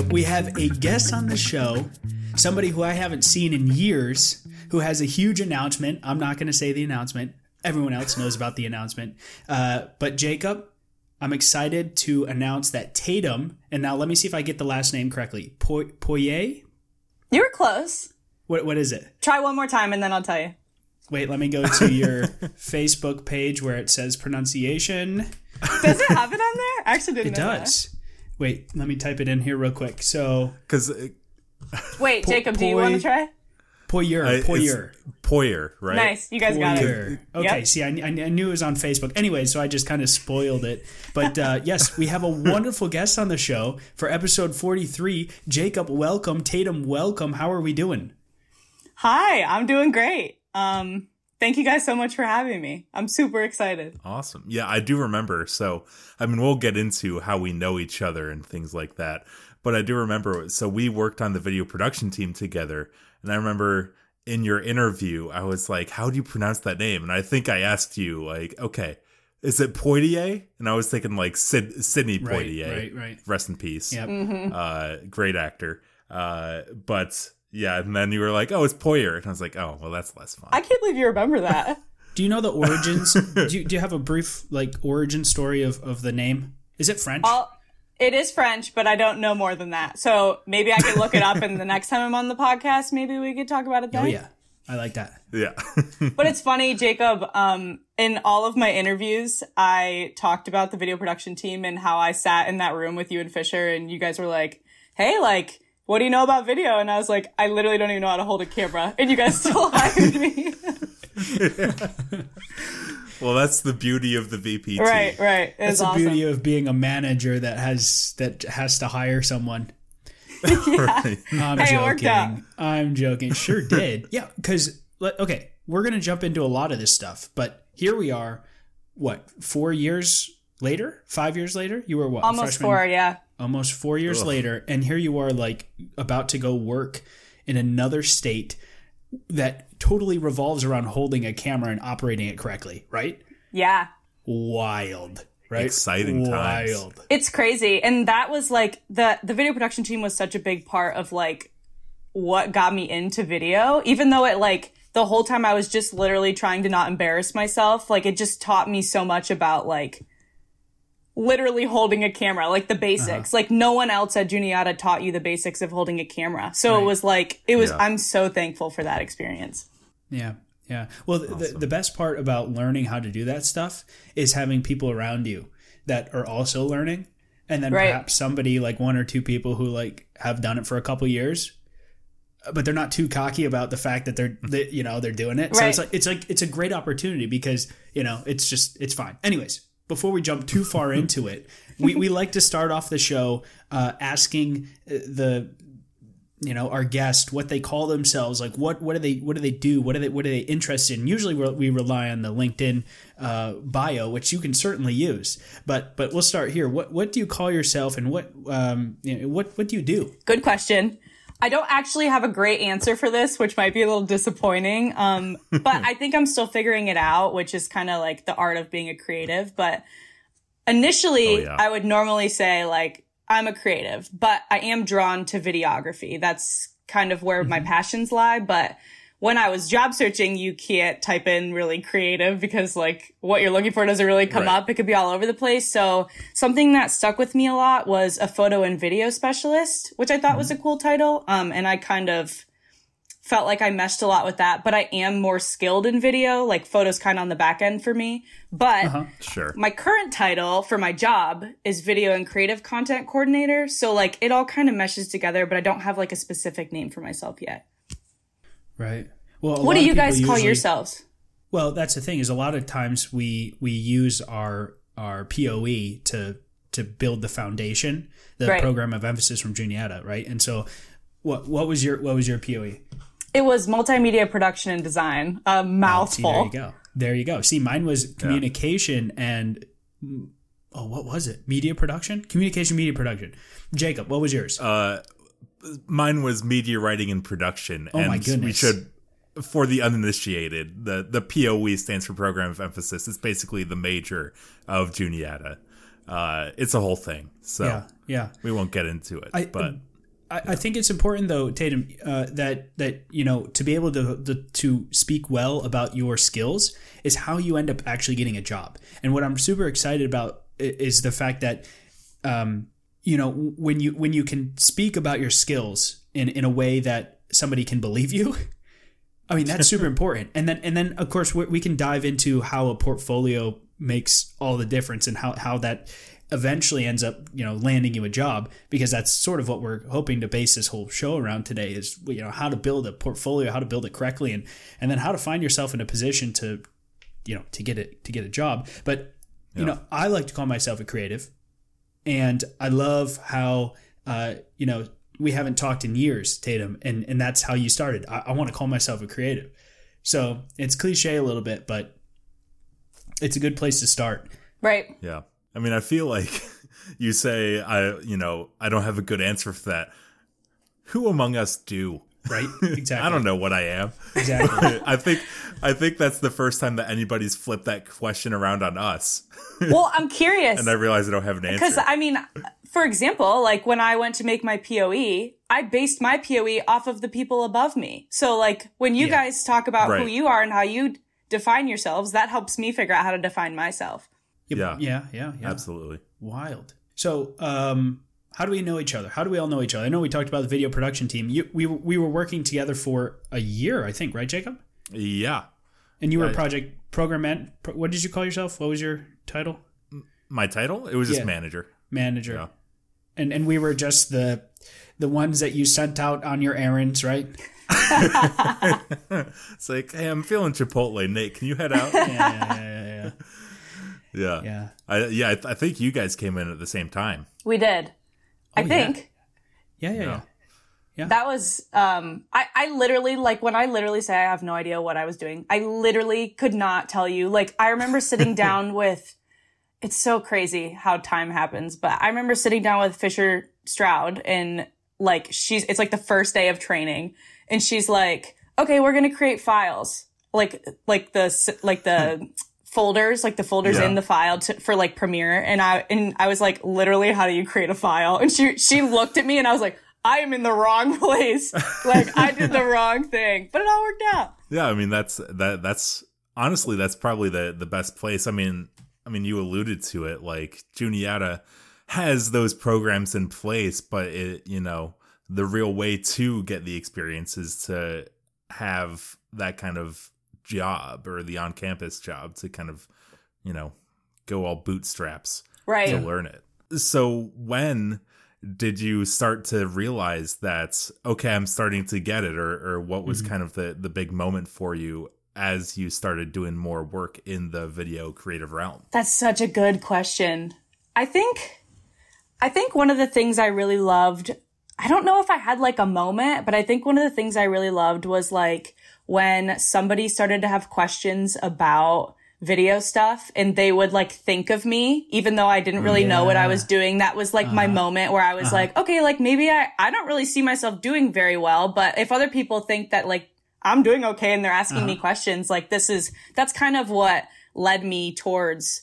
Jacob, we have a guest on the show, somebody who I haven't seen in years, who has a huge announcement. I'm not going to say the announcement. Everyone else knows about the announcement. Uh, but Jacob, I'm excited to announce that Tatum, and now let me see if I get the last name correctly. Po- Poirier? You were close. What, what is it? Try one more time and then I'll tell you. Wait, let me go to your Facebook page where it says pronunciation. Does it have it on there? I actually didn't It does. Wait, let me type it in here real quick. So, Because that. Wait, Jacob, do you want to try? Poirier, Poirier. Poyer, right? Nice. You guys got it. Poirier. Okay, Yep. see, I, I I knew it was on Facebook. Anyway, so I just kind of spoiled it. But uh, yes, we have a wonderful guest on the show for episode 43. Jacob, welcome. Tatum, welcome. How are we doing? Hi, I'm doing great. Um, thank you guys so much for having me. I'm super excited. Awesome. Yeah, I do remember. So, I mean, we'll get into how we know each other and things like that. But I do remember. So, we worked on the video production team together. And I remember in your interview, I was like, How do you pronounce that name? And I think I asked you, like, okay, is it Poitier? And I was thinking, like, Sid- Sidney Poitier. right, right. Rest in peace. Yep. Uh, great actor. Uh, but yeah, and then you were like, Oh, it's Poyer. And I was like, Oh, well, that's less fun. I can't believe you remember that. Do you know the origins? do, you, do you have a brief like origin story of, of the name? Is it French? I'll, it is French, but I don't know more than that. So maybe I could look it up, and the next time I'm on the podcast, maybe we could talk about it then. oh yeah, I like that. yeah. But it's funny, Jacob. Um, in all of my interviews, I talked about the video production team and how I sat in that room with you and Fisher, and you guys were like, "Hey, like, what do you know about video?" And I was like, "I literally don't even know how to hold a camera," and you guys still hired me. well, that's the beauty of the VP team. right, right. It That's the awesome. beauty of being a manager that has that has to hire someone. Right. I'm Hey, joking. I'm joking. Sure did. yeah, because okay, we're gonna jump into a lot of this stuff, but here we are. What four years later? Five years later? You were what? a Almost freshman? four, yeah. Almost four years Ugh. later, and here you are, like about to go work in another state that totally revolves around holding a camera and operating it correctly. Right? Yeah. Wild. Right? Exciting times. Wild. It's crazy. And that was like the the video production team was such a big part of like what got me into video, even though it like the whole time I was just literally trying to not embarrass myself. Like it just taught me so much about like literally holding a camera, like the uh-huh. basics. Like no one else at Juniata taught you the basics of holding a camera. So it was like it was Yeah. I'm so thankful for that experience. Yeah. Yeah. Well, the, the best part about learning how to do that stuff is having people around you that are also learning. And then Right. perhaps somebody like one or two people who like have done it for a couple years, uh, but they're not too cocky about the fact that they're, that, you know, they're doing it. So it's like, it's like, it's a great opportunity because, you know, it's just, it's fine. Anyways, before we jump too far into it, we, we like to start off the show uh, asking uh, the you know our guest what they call themselves like what what do they what do they do? What are they what are they interested in? Usually we we rely on the linkedin uh, bio which you can certainly use. But but we'll start here. What what do you call yourself and what um you know, what what do you do? Good question. I don't actually have a great answer for this, which might be a little disappointing. Um, but I think I'm still figuring it out, which is kind of like the art of being a creative. But initially, Oh, yeah. I would normally say like I'm a creative, but I am drawn to videography. That's kind of where my passions lie. But when I was job searching, you can't type in really creative because like what you're looking for doesn't really come Right. up. It could be all over the place. So something that stuck with me a lot was a photo and video specialist, which I thought was a cool title. Um, and I kind of felt like I meshed a lot with that, but I am more skilled in video, like photos kind of on the back end for me. But Sure. my current title for my job is video and creative content coordinator. So like it all kind of meshes together, but I don't have like a specific name for myself yet. right well What do you guys people call yourselves? well that's the thing is a lot of times we we use our our poe to to build the foundation the Right. program of emphasis from juniata right and so what what was your what was your poe It was multimedia production and design. A See, mouthful. there you go. There you go. See, mine was communication and oh, what was it? Media production, communication, media production. Jacob, what was yours? Uh, mine was media writing and production. Oh and my We goodness. should, for the uninitiated, the the POE stands for Program of Emphasis. It's basically the major of Juniata. Uh, it's a whole thing, so yeah, yeah. we won't get into it. I, but I, I think it's important though, Tatum, uh, that that you know to be able to, to to speak well about your skills is how you end up actually getting a job. And what I'm super excited about is the fact that um, you know when you when you can speak about your skills in in a way that somebody can believe you. I mean that's super important. And then and then of course we, we can dive into how a portfolio makes all the difference and how how that eventually ends up you know landing you a job because that's sort of what we're hoping to base this whole show around today is you know how to build a portfolio how to build it correctly and and then how to find yourself in a position to you know to get it to get a job but you know i like to call myself a creative and i love how uh you know we haven't talked in years tatum and and that's how you started i, I want to call myself a creative so it's cliche a little bit but it's a good place to start Right. Yeah. I mean, I feel like you say I, you know, I don't have a good answer for that. Who among us do? right exactly I don't know what I am. exactly I think I think that's the first time that anybody's flipped that question around on us. Well, I'm curious. and I realize I don't have an answer. Because I mean, for example, like when I went to make my POE, I based my POE off of the people above me. So like when you Yeah. guys talk about who you are and how you define yourselves, that helps me figure out how to define myself. Yeah. yeah yeah yeah Absolutely. wild so um how do we know each other how do we all know each other i know we talked about the video production team you, we, were- we were working together for a year i think right jacob Yeah. and you were Right. project program man pro- what did you call yourself what was your title My title? It was just manager. manager Yeah. And and we were just the the ones that you sent out on your errands right It's like, hey, I'm feeling Chipotle. Nate, can you head out? yeah yeah yeah yeah, yeah. yeah. I, yeah, I, th- I think you guys came in at the same time. We did. I Oh, yeah. think yeah yeah yeah Yeah. that was um I, I literally like when I literally say I have no idea what I was doing, I literally could not tell you. Like I remember sitting down with it's so crazy how time happens, but I remember sitting down with Fisher Stroud and like she's it's like the first day of training and she's like, "Okay, we're going to create files." Like like the like the hmm. folders, like the folders Yeah. in the file to, for like Premiere and I and I was like, "Literally, how do you create a file?" And she she looked at me and I was like, I am in the wrong place. Like I did the wrong thing, but it all worked out. Yeah, I mean that's that that's honestly that's probably the the best place. I mean, I mean you alluded to it like Juniata has those programs in place, but it you know, the real way to get the experience is to have that kind of job or the on-campus job to kind of, you know, go all bootstraps Right. to learn it. So when did you start to realize that okay, I'm starting to get it, or or what was mm-hmm. kind of the the big moment for you as you started doing more work in the video creative realm? That's such a good question. I think I think one of the things I really loved, I don't know if I had like a moment, but I think one of the things I really loved was like when somebody started to have questions about video stuff and they would like think of me even though I didn't really know what I was doing. That was like my uh-huh. moment where I was uh-huh. like, okay, like maybe I I don't really see myself doing very well, but if other people think that like I'm doing okay and they're asking me uh-huh. questions, like this is that's kind of what led me towards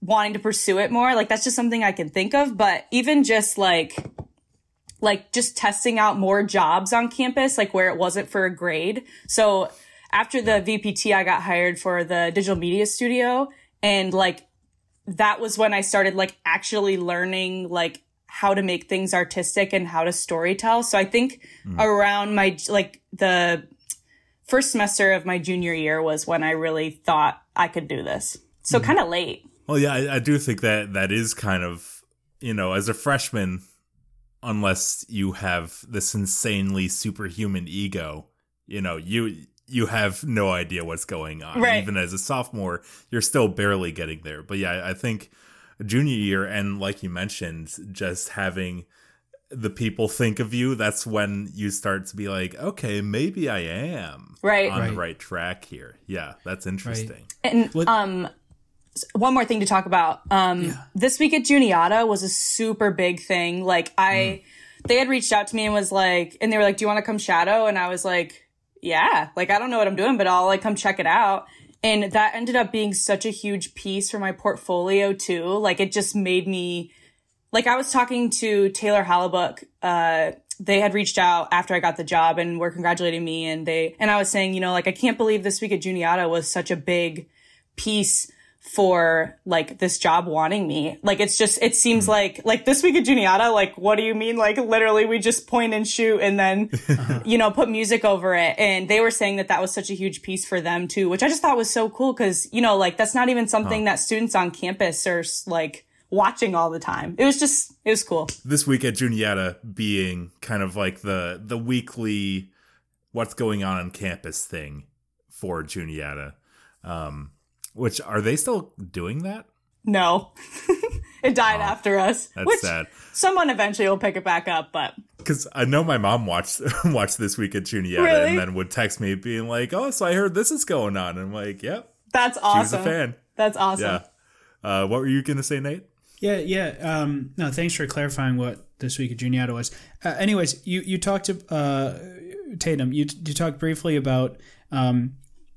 wanting to pursue it more. Like that's just something I can think of. But even just like, like just testing out more jobs on campus, like where it wasn't for a grade. So after the VPT, I got hired for the digital media studio and like that was when I started like actually learning like how to make things artistic and how to storytell. So I think hmm. around my like the first semester of my junior year was when I really thought I could do this. So hmm. kind of late. Well, yeah, I, I do think that that is kind of you know as a freshman, unless you have this insanely superhuman ego, you know you you have no idea what's going on. Right. Even as a sophomore, you're still barely getting there. But yeah, I think junior year and like you mentioned, just having the people think of you, that's when you start to be like, okay, maybe I am Right. on Right. the right track here. Yeah, that's interesting. And What- um, one more thing to talk about. Um, this week at Juniata was a super big thing. Like I, they had reached out to me and was like, and they were like, "Do you want to come shadow?" And I was like, "Yeah." Like I don't know what I'm doing, but I'll like come check it out. And that ended up being such a huge piece for my portfolio too. Like it just made me like I was talking to Taylor Hallibuck uh, they had reached out after I got the job and were congratulating me. And they, and I was saying, you know, like, I can't believe this week at Juniata was such a big piece for like this job wanting me. Like it's just it seems like like this week at Juniata, like what do you mean? Like literally we just point and shoot and then you know put music over it. And they were saying that that was such a huge piece for them too, which I just thought was so cool because you know like that's not even something that students on campus are like watching all the time. It was just it was cool. This week at Juniata being kind of like the the weekly what's going on on campus thing for Juniata. Um which are they still doing that? No. it died after us. That's which sad. Someone eventually will pick it back up, but Because I know my mom watched watched this week at Juniata Really? and then would text me being like, "Oh, so I heard this is going on." And I'm like, "Yep, that's awesome. a fan." That's awesome. Yeah. Uh, what were you gonna say, Nate? Yeah, yeah. Um, no, thanks for clarifying what this week at Juniata was. Uh, anyways, you you talked to uh, Tatum. You you talked briefly about um,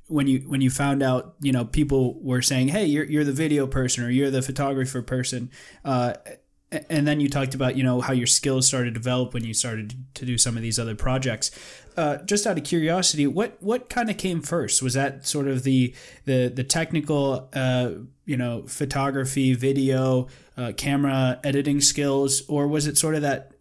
when you when you found out, you know, people were saying, "Hey, you're you're the video person or you're the photographer person," uh, and then you talked about you know how your skills started to develop when you started to do some of these other projects. Uh, just out of curiosity, what what kind of came first? Was that sort of the the the technical, uh, you know, photography, video, uh, camera editing skills, or was it sort of that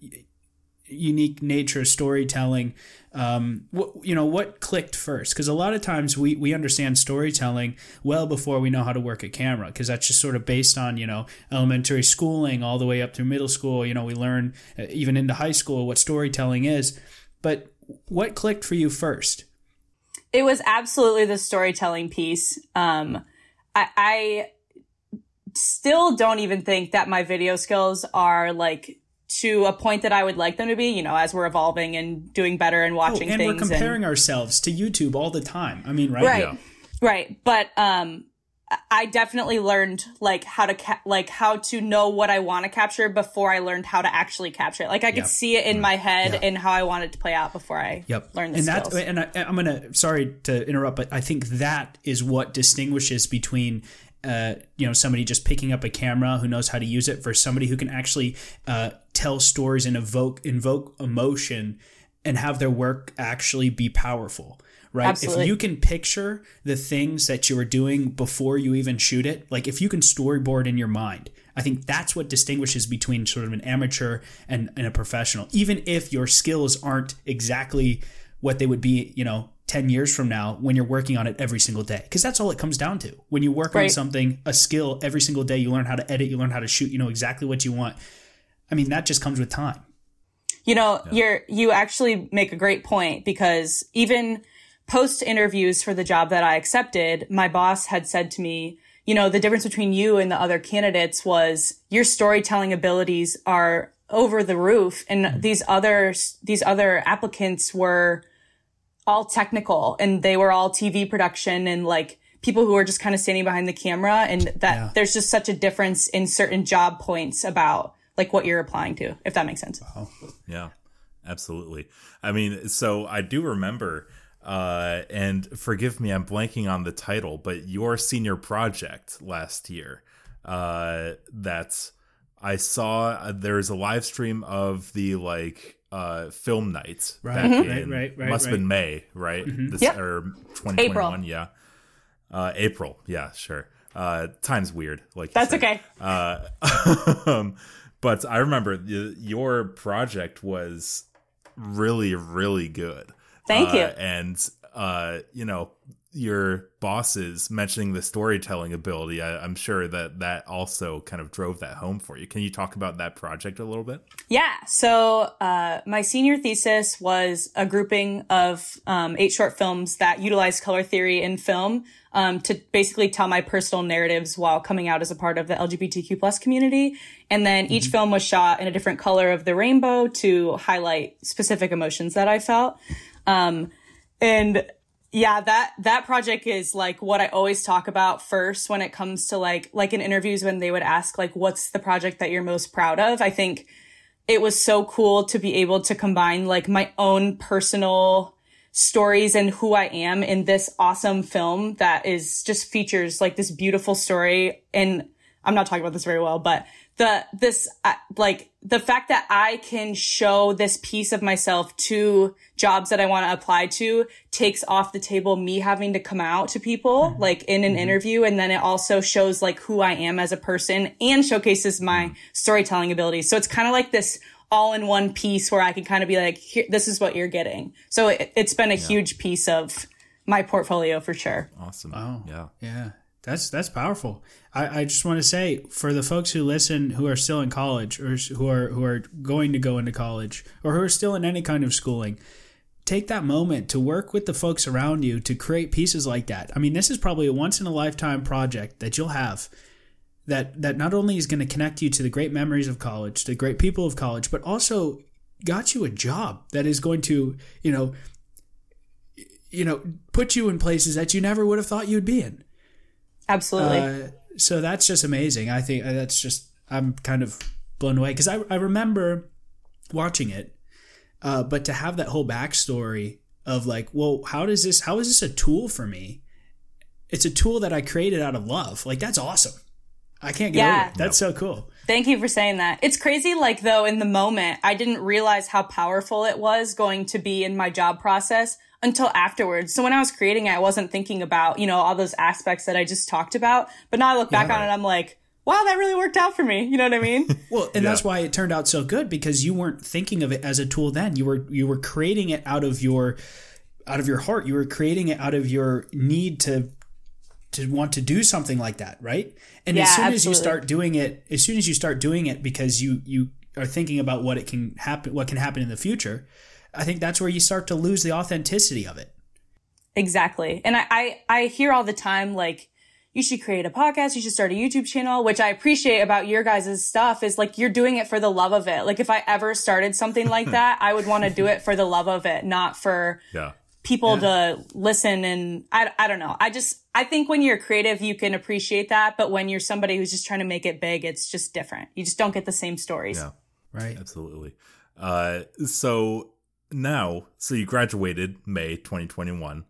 unique nature of storytelling? Um, what, you know, what clicked first? Because a lot of times we we understand storytelling well before we know how to work a camera, because that's just sort of based on you know elementary schooling all the way up through middle school. You know, we learn uh, even into high school what storytelling is. But what clicked for you first? It was absolutely the storytelling piece. Um, I, I still don't even think that my video skills are like to a point that I would like them to be, you know, as we're evolving and doing better and Oh, watching and things. we're comparing ourselves to YouTube all the time. I mean, right? right. Yeah. Right. But, um, I- I definitely learned like how to ca- like how to know what I want to capture before I learned how to actually capture it. Like I could Yep. see it in my head Yeah. and how I wanted to play out before I Yep. learned the and skills. That, and I, I'm gonna sorry to interrupt, but I think that is what distinguishes between. Uh, you know, somebody just picking up a camera who knows how to use it for somebody who can actually uh, tell stories and evoke invoke emotion and have their work actually be powerful. Right. Absolutely. If you can picture the things that you are doing before you even shoot it, like if you can storyboard in your mind, I think that's what distinguishes between sort of an amateur and, and a professional. Even if your skills aren't exactly what they would be, you know, 10 years from now when you're working on it every single day. Because that's all it comes down to. When you work on something, a skill every single day, you learn how to edit, you learn how to shoot, you know exactly what you want. I mean, that just comes with time. You know, you're you actually make a great point because even post interviews for the job that I accepted, my boss had said to me, you know, the difference between you and the other candidates was your storytelling abilities are over the roof and mm. these other these other applicants were all technical and they were all TV production and like people who are just kind of standing behind the camera and that Yeah. there's just such a difference in certain job points about like what you're applying to if that makes sense. Yeah, absolutely. I mean, so I do remember, uh, and forgive me, I'm blanking on the title, but your senior project last year. Uh, that's I saw uh, there's a live stream of the like uh film nights Right, back right, in right, right, must have right. been May, right? This Yep. or 2021, yeah. Uh, April, yeah, sure. Uh, time's weird. Like That's said. okay. Uh, um, but I remember y- your project was really, really good. Thank Uh, you. And uh, you know, your bosses mentioning the storytelling ability. I, I'm sure that that also kind of drove that home for you. Can you talk about that project a little bit? Yeah. So uh, my senior thesis was a grouping of um, eight short films that utilized color theory in film um, to basically tell my personal narratives while coming out as a part of the LGBTQ plus community. And then each film was shot in a different color of the rainbow to highlight specific emotions that I felt. Um, and yeah, that that project is like what I always talk about first when it comes to like like in interviews when they would ask like what's the project that you're most proud of. I think it was so cool to be able to combine like my own personal stories and who I am in this awesome film that is just features like this beautiful story and I'm not talking about this very well, but the this uh, like the fact that I can show this piece of myself to jobs that I want to apply to takes off the table me having to come out to people mm-hmm. like in an mm-hmm. interview and then it also shows like who I am as a person and showcases my mm-hmm. storytelling abilities. So it's kind of like this all in one piece where I can kind of be like this is what you're getting. So it, has been a yeah. huge piece of my portfolio for sure. Awesome. Oh. Yeah. Yeah. That's that's powerful. I, I just want to say for the folks who listen who are still in college or who are who are going to go into college or who are still in any kind of schooling, take that moment to work with the folks around you to create pieces like that. I mean, this is probably a once in a lifetime project that you'll have that that not only is going to connect you to the great memories of college, the great people of college, but also got you a job that is going to, you know, you know, put you in places that you never would have thought you'd be in. Absolutely. Uh, so that's just amazing. I think uh, that's just I'm kind of blown away because I I remember watching it, uh, but to have that whole backstory of like, well, how does this? How is this a tool for me? It's a tool that I created out of love. Like that's awesome. I can't get yeah. over it. That's so cool. Thank you for saying that. It's crazy, like, though, in the moment, I didn't realize how powerful it was going to be in my job process until afterwards. So when I was creating it, I wasn't thinking about, you know, all those aspects that I just talked about. But now I look back yeah, on it, I'm like, wow, that really worked out for me. You know what I mean? well, and yeah. that's why it turned out so good because you weren't thinking of it as a tool then. You were you were creating it out of your out of your heart. You were creating it out of your need to to want to do something like that, right? And yeah, as soon absolutely. as you start doing it, as soon as you start doing it because you you are thinking about what it can happen what can happen in the future, I think that's where you start to lose the authenticity of it. Exactly. And I, I, I hear all the time, like, you should create a podcast. You should start a YouTube channel, which I appreciate about your guys' stuff is like, you're doing it for the love of it. Like, if I ever started something like that, I would want to do it for the love of it, not for yeah. people yeah. to listen. And I, I don't know. I just, I think when you're creative, you can appreciate that. But when you're somebody who's just trying to make it big, it's just different. You just don't get the same stories. Yeah. Right. Absolutely. Uh, so now, so you graduated May 2021.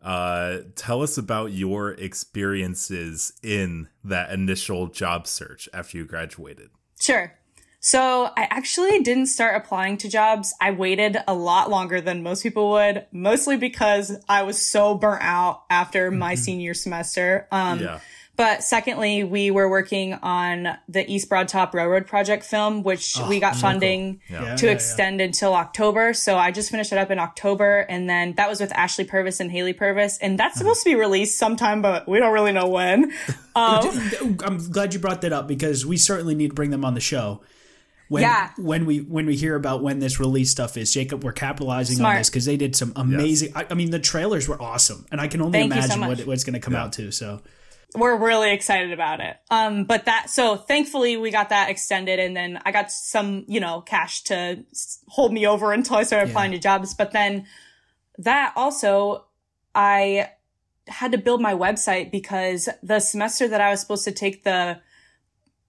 Uh, tell us about your experiences in that initial job search after you graduated. Sure. So I actually didn't start applying to jobs. I waited a lot longer than most people would, mostly because I was so burnt out after my mm-hmm. senior semester. Um, yeah. But secondly, we were working on the East Broad Top Railroad project film, which oh, we got funding cool. yeah. to yeah, extend yeah. until October. So I just finished it up in October. And then that was with Ashley Purvis and Haley Purvis. And that's uh-huh. supposed to be released sometime, but we don't really know when. Um, I'm glad you brought that up because we certainly need to bring them on the show. When, yeah. when we when we hear about when this release stuff is, Jacob, we're capitalizing Smart. on this because they did some amazing. Yes. I, I, mean, the trailers were awesome, and I can only Thank imagine so what what's going to come out to. So we're really excited about it. Um, but that, so thankfully we got that extended and then I got some, you know, cash to hold me over until I started yeah. applying to jobs. But then that also, I had to build my website because the semester that I was supposed to take the,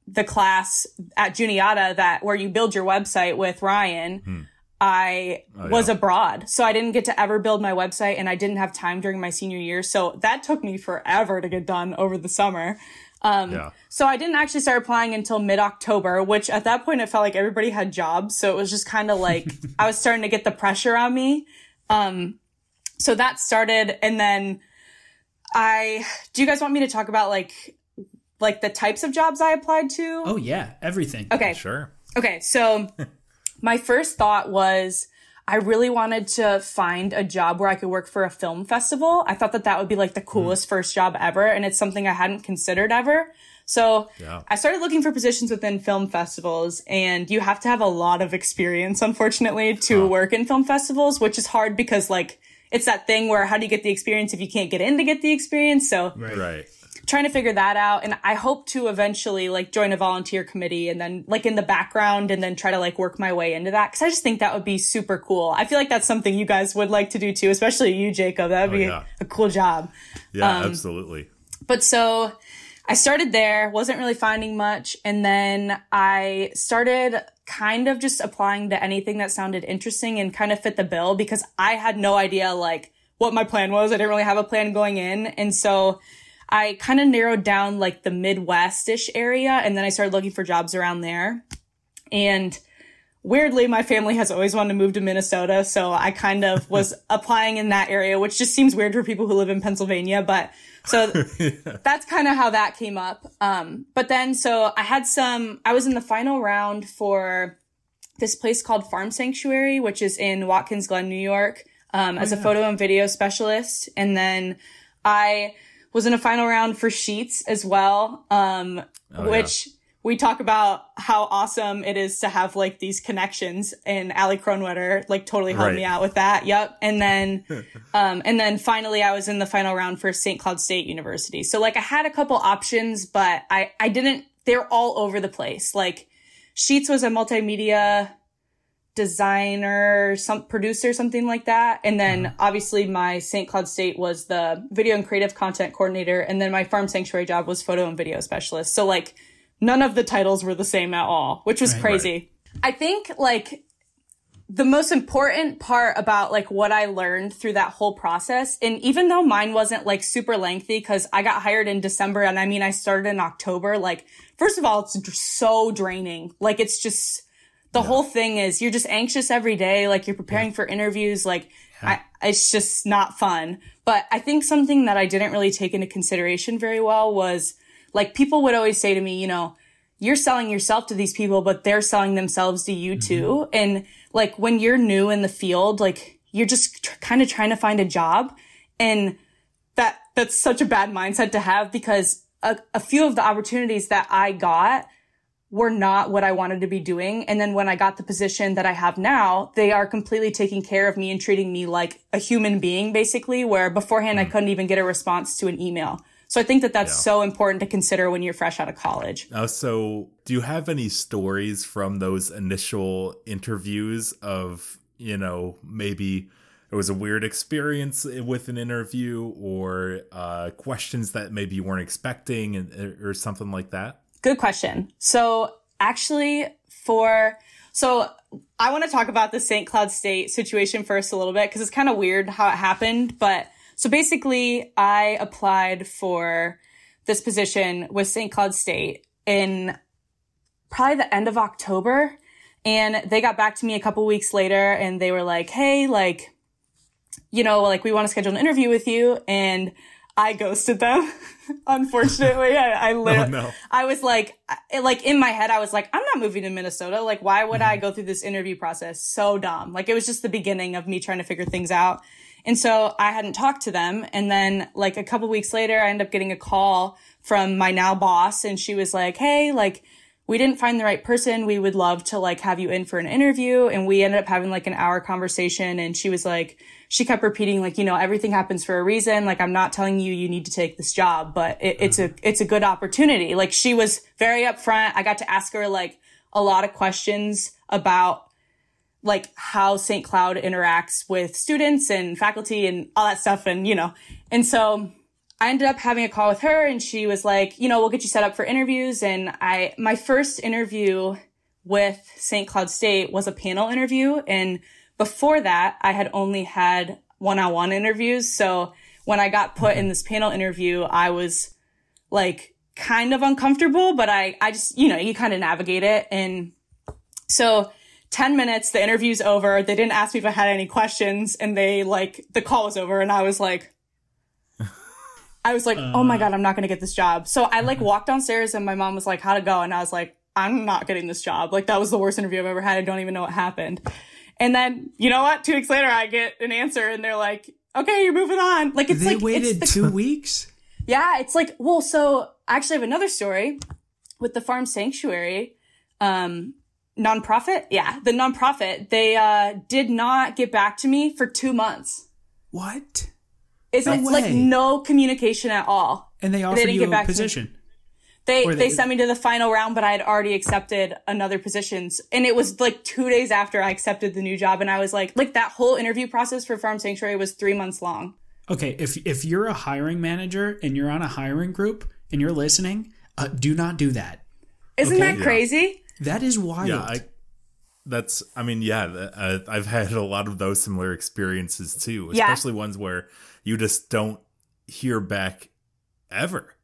the class at Juniata that where you build your website with Ryan, hmm. I oh, was abroad. So I didn't get to ever build my website and I didn't have time during my senior year. So that took me forever to get done over the summer. Um, yeah. so I didn't actually start applying until mid October, which at that point it felt like everybody had jobs. So it was just kind of like I was starting to get the pressure on me. Um, so that started and then I, do you guys want me to talk about like, like the types of jobs I applied to? Oh yeah, everything. Okay. Sure. Okay. So my first thought was I really wanted to find a job where I could work for a film festival. I thought that that would be like the coolest mm. first job ever. And it's something I hadn't considered ever. So yeah. I started looking for positions within film festivals and you have to have a lot of experience, unfortunately, to work in film festivals, which is hard because like, it's that thing where how do you get the experience if you can't get in to get the experience? So right. right trying to figure that out. And I hope to eventually like join a volunteer committee and then like in the background and then try to like work my way into that. Cause I just think that would be super cool. I feel like that's something you guys would like to do too, especially you, Jacob. That would oh, be yeah. a, a, cool job. Yeah, um, absolutely. But so I started there, wasn't really finding much. And then I started kind of just applying to anything that sounded interesting and kind of fit the bill because I had no idea like what my plan was. I didn't really have a plan going in. And so I kind of narrowed down like the Midwest-ish area and then I started looking for jobs around there. And weirdly, my family has always wanted to move to Minnesota. So I kind of was applying in that area, which just seems weird for people who live in Pennsylvania. But so that's kind of how that came up. Um, but then, so I had some, I was in the final round for this place called Farm Sanctuary, which is in Watkins Glen, New York, um, as a photo and video specialist. And then I was in a final round for Sheetz as well, um, Oh, which we talk about how awesome it is to have like these connections and Ali Kronwetter like totally helped Right. me out with that. Yep. And then, um, and then finally I was in the final round for St. Cloud State University. So like I had a couple options, but I, I didn't, they're all over the place. Like Sheetz was a multimedia designer, some producer, something like that. And then uh-huh. obviously my St. Cloud State was the video and creative content coordinator. And then my farm sanctuary job was photo and video specialist. So like none of the titles were the same at all, which was Right. crazy. I think like the most important part about like what I learned through that whole process, and even though mine wasn't like super lengthy, because I got hired in December, and I mean I started in October. Like, first of all, it's so draining. Like, it's just the whole thing is you're just anxious every day. Like, you're preparing for interviews. Like, I, it's just not fun. But I think something that I didn't really take into consideration very well was like people would always say to me, you know, you're selling yourself to these people, but they're selling themselves to you mm-hmm. too. And like when you're new in the field, like you're just tr- kind of trying to find a job. And that, that's such a bad mindset to have because a, a few of the opportunities that I got were not what I wanted to be doing. And then when I got the position that I have now, they are completely taking care of me and treating me like a human being, basically, where beforehand I couldn't even get a response to an email. So I think that that's Yeah. so important to consider when you're fresh out of college. Uh, so, do you have any stories from those initial interviews of, you know, maybe it was a weird experience with an interview or uh, questions that maybe you weren't expecting and, or something like that? Good question. So actually for, so I want to talk about the St. Cloud State situation first a little bit because it's kind of weird how it happened. But so basically I applied for this position with St. Cloud State in probably the end of October. And they got back to me a couple weeks later and they were like, Hey, like, you know, like we want to schedule an interview with you. And I ghosted them. Unfortunately, I, I oh, literally, no. I was like, I- like in my head, I was like, I'm not moving to Minnesota. Like, why would I mm-hmm. go through this interview process? So dumb. Like, it was just the beginning of me trying to figure things out. And so I hadn't talked to them. And then like a couple weeks later, I ended up getting a call from my now boss and she was like, Hey, like, we didn't find the right person. We would love to like have you in for an interview. And we ended up having like an hour conversation. And she was like, she kept repeating like, you know, everything happens for a reason. Like, I'm not telling you you need to take this job, but it, it's a, mm-hmm. it's a good opportunity. Like she was very upfront. I got to ask her like a lot of questions about like how St. Cloud interacts with students and faculty and all that stuff. And, you know, and so I ended up having a call with her and she was like, you know, we'll get you set up for interviews. And I, my first interview with St. Cloud State was a panel interview. And before that, I had only had one on one interviews. So when I got put in mm-hmm. this panel interview, I was like kind of uncomfortable, but I, I just, you know, you kind of navigate it. And so 10 minutes, the interview's over. They didn't ask me if I had any questions and they like, the call was over and I was like, I was like, oh my God, I'm not going to get this job. So I like uh-huh. walked downstairs and my mom was like, how'd it go? And I was like, I'm not getting this job. Like that was the worst interview I've ever had. I don't even know what happened. And then, you know what? Two weeks later, I get an answer and they're like, okay, you're moving on. Like it's they like, waited the two weeks. yeah, it's like, well, so I actually have another story with the farm sanctuary, um, nonprofit. Yeah, the nonprofit. They, uh, did not get back to me for two months. What? It's No it's like no communication at all. And they offered didn't you get a back to me. Position. They, they, they- sent me to the final round, but I had already accepted another positions. And it was like two days after I accepted the new job. And I was like, like that whole interview process for Farm Sanctuary was three months long. Okay, if if you're a hiring manager and you're on a hiring group and you're listening, uh, do not do that. Isn't Okay. that Yeah. crazy? That is wild. Yeah, I, that's. I mean, yeah, uh, I've had a lot of those similar experiences too, Yeah. especially ones where you just don't hear back ever.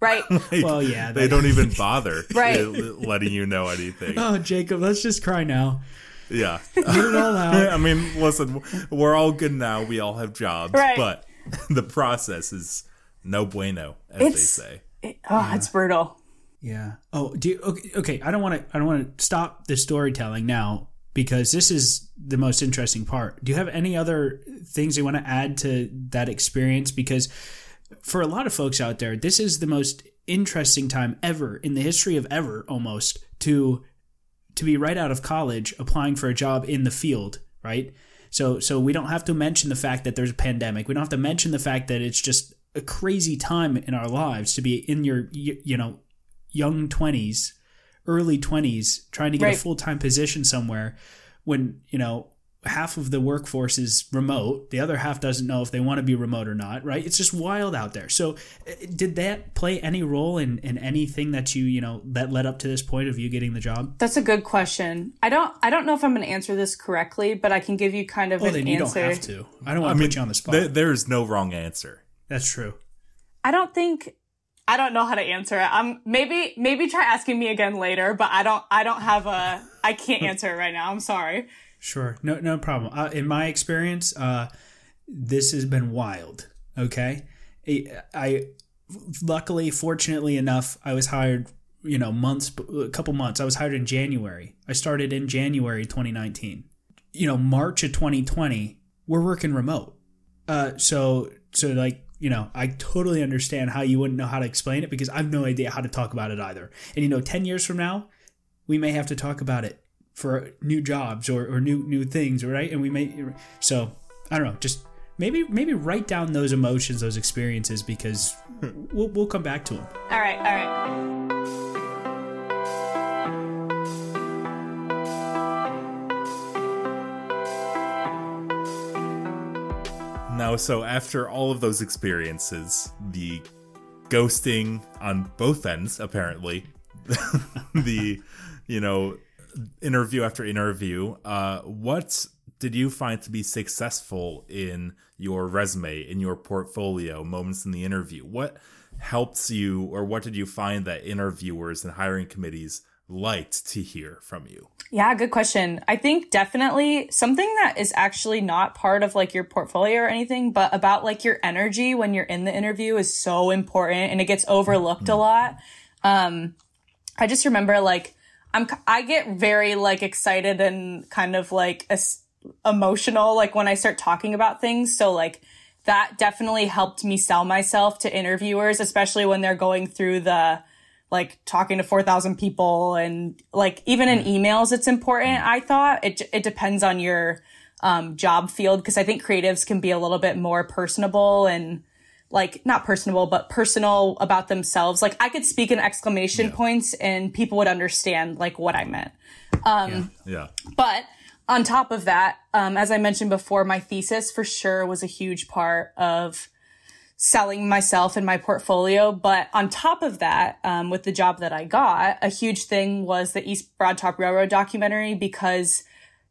Right. Like, Well, yeah, they that- don't even bother uh, Right. letting you know anything. Oh, Jacob, let's just cry now. Yeah. Get it all out. I mean, listen, we're all good now. We all have jobs, Right. but the process is no bueno, as It's- they say. It- oh, it's brutal. Yeah. Oh, do you, okay, okay. I don't want to. I don't want to stop the storytelling now because this is the most interesting part. Do you have any other things you want to add to that experience? Because for a lot of folks out there, this is the most interesting time ever in the history of ever, almost to to be right out of college applying for a job in the field, right? So so we don't have to mention the fact that there's a pandemic. We don't have to mention the fact that it's just a crazy time in our lives to be in your you know young 20s, early 20s trying to get Right. a full-time position somewhere when, you know, half of the workforce is remote, the other half doesn't know if they want to be remote or not, right? It's just wild out there. So, uh, did that play any role in in anything that you, you know, that led up to this point of you getting the job? That's a good question. I don't I don't know if I'm going to answer this correctly, but I can give you kind of Oh, an then you answer. don't have to. I don't want I to mean, put you on the spot. there- there's no wrong answer. That's true. I don't think I don't know how to answer it. I'm maybe maybe try asking me again later, but I don't I don't have a I can't answer it right now. I'm sorry. Sure, no, no problem. Uh, in my experience, uh, this has been wild. Okay, I, I luckily, fortunately enough, I was hired. You know, months, a couple months. I was hired in January. I started in January 2019. You know, March of 2020, we're working remote. Uh, so, so like, you know, I totally understand how you wouldn't know how to explain it because I have no idea how to talk about it either. And you know, 10 years from now, we may have to talk about it for new jobs or, or new new things, right? And we may so I don't know, just maybe maybe write down those emotions, those experiences because hmm. we'll we'll come back to them. All right, all right. Now, so after all of those experiences, the ghosting on both ends, apparently, the, you know, interview after interview, uh, what did you find to be successful in your resume, in your portfolio, moments in the interview? What helped you, or what did you find that interviewers and hiring committees liked to hear from you? Yeah, good question. I think definitely something that is actually not part of like your portfolio or anything, but about like your energy when you're in the interview is so important and it gets overlooked a lot. Um, I just remember like I'm I get very like excited and kind of like es- emotional like when I start talking about things. So like that definitely helped me sell myself to interviewers, especially when they're going through the like talking to 4,000 people and like even in emails, it's important. I thought it, it depends on your um, job field because I think creatives can be a little bit more personable and like not personable, but personal about themselves. Like I could speak in exclamation points and people would understand like what I meant. Um, yeah. But on top of that, um, as I mentioned before, my thesis for sure was a huge part of selling myself and my portfolio. But on top of that, um, with the job that I got, a huge thing was the East Broad Top Railroad documentary because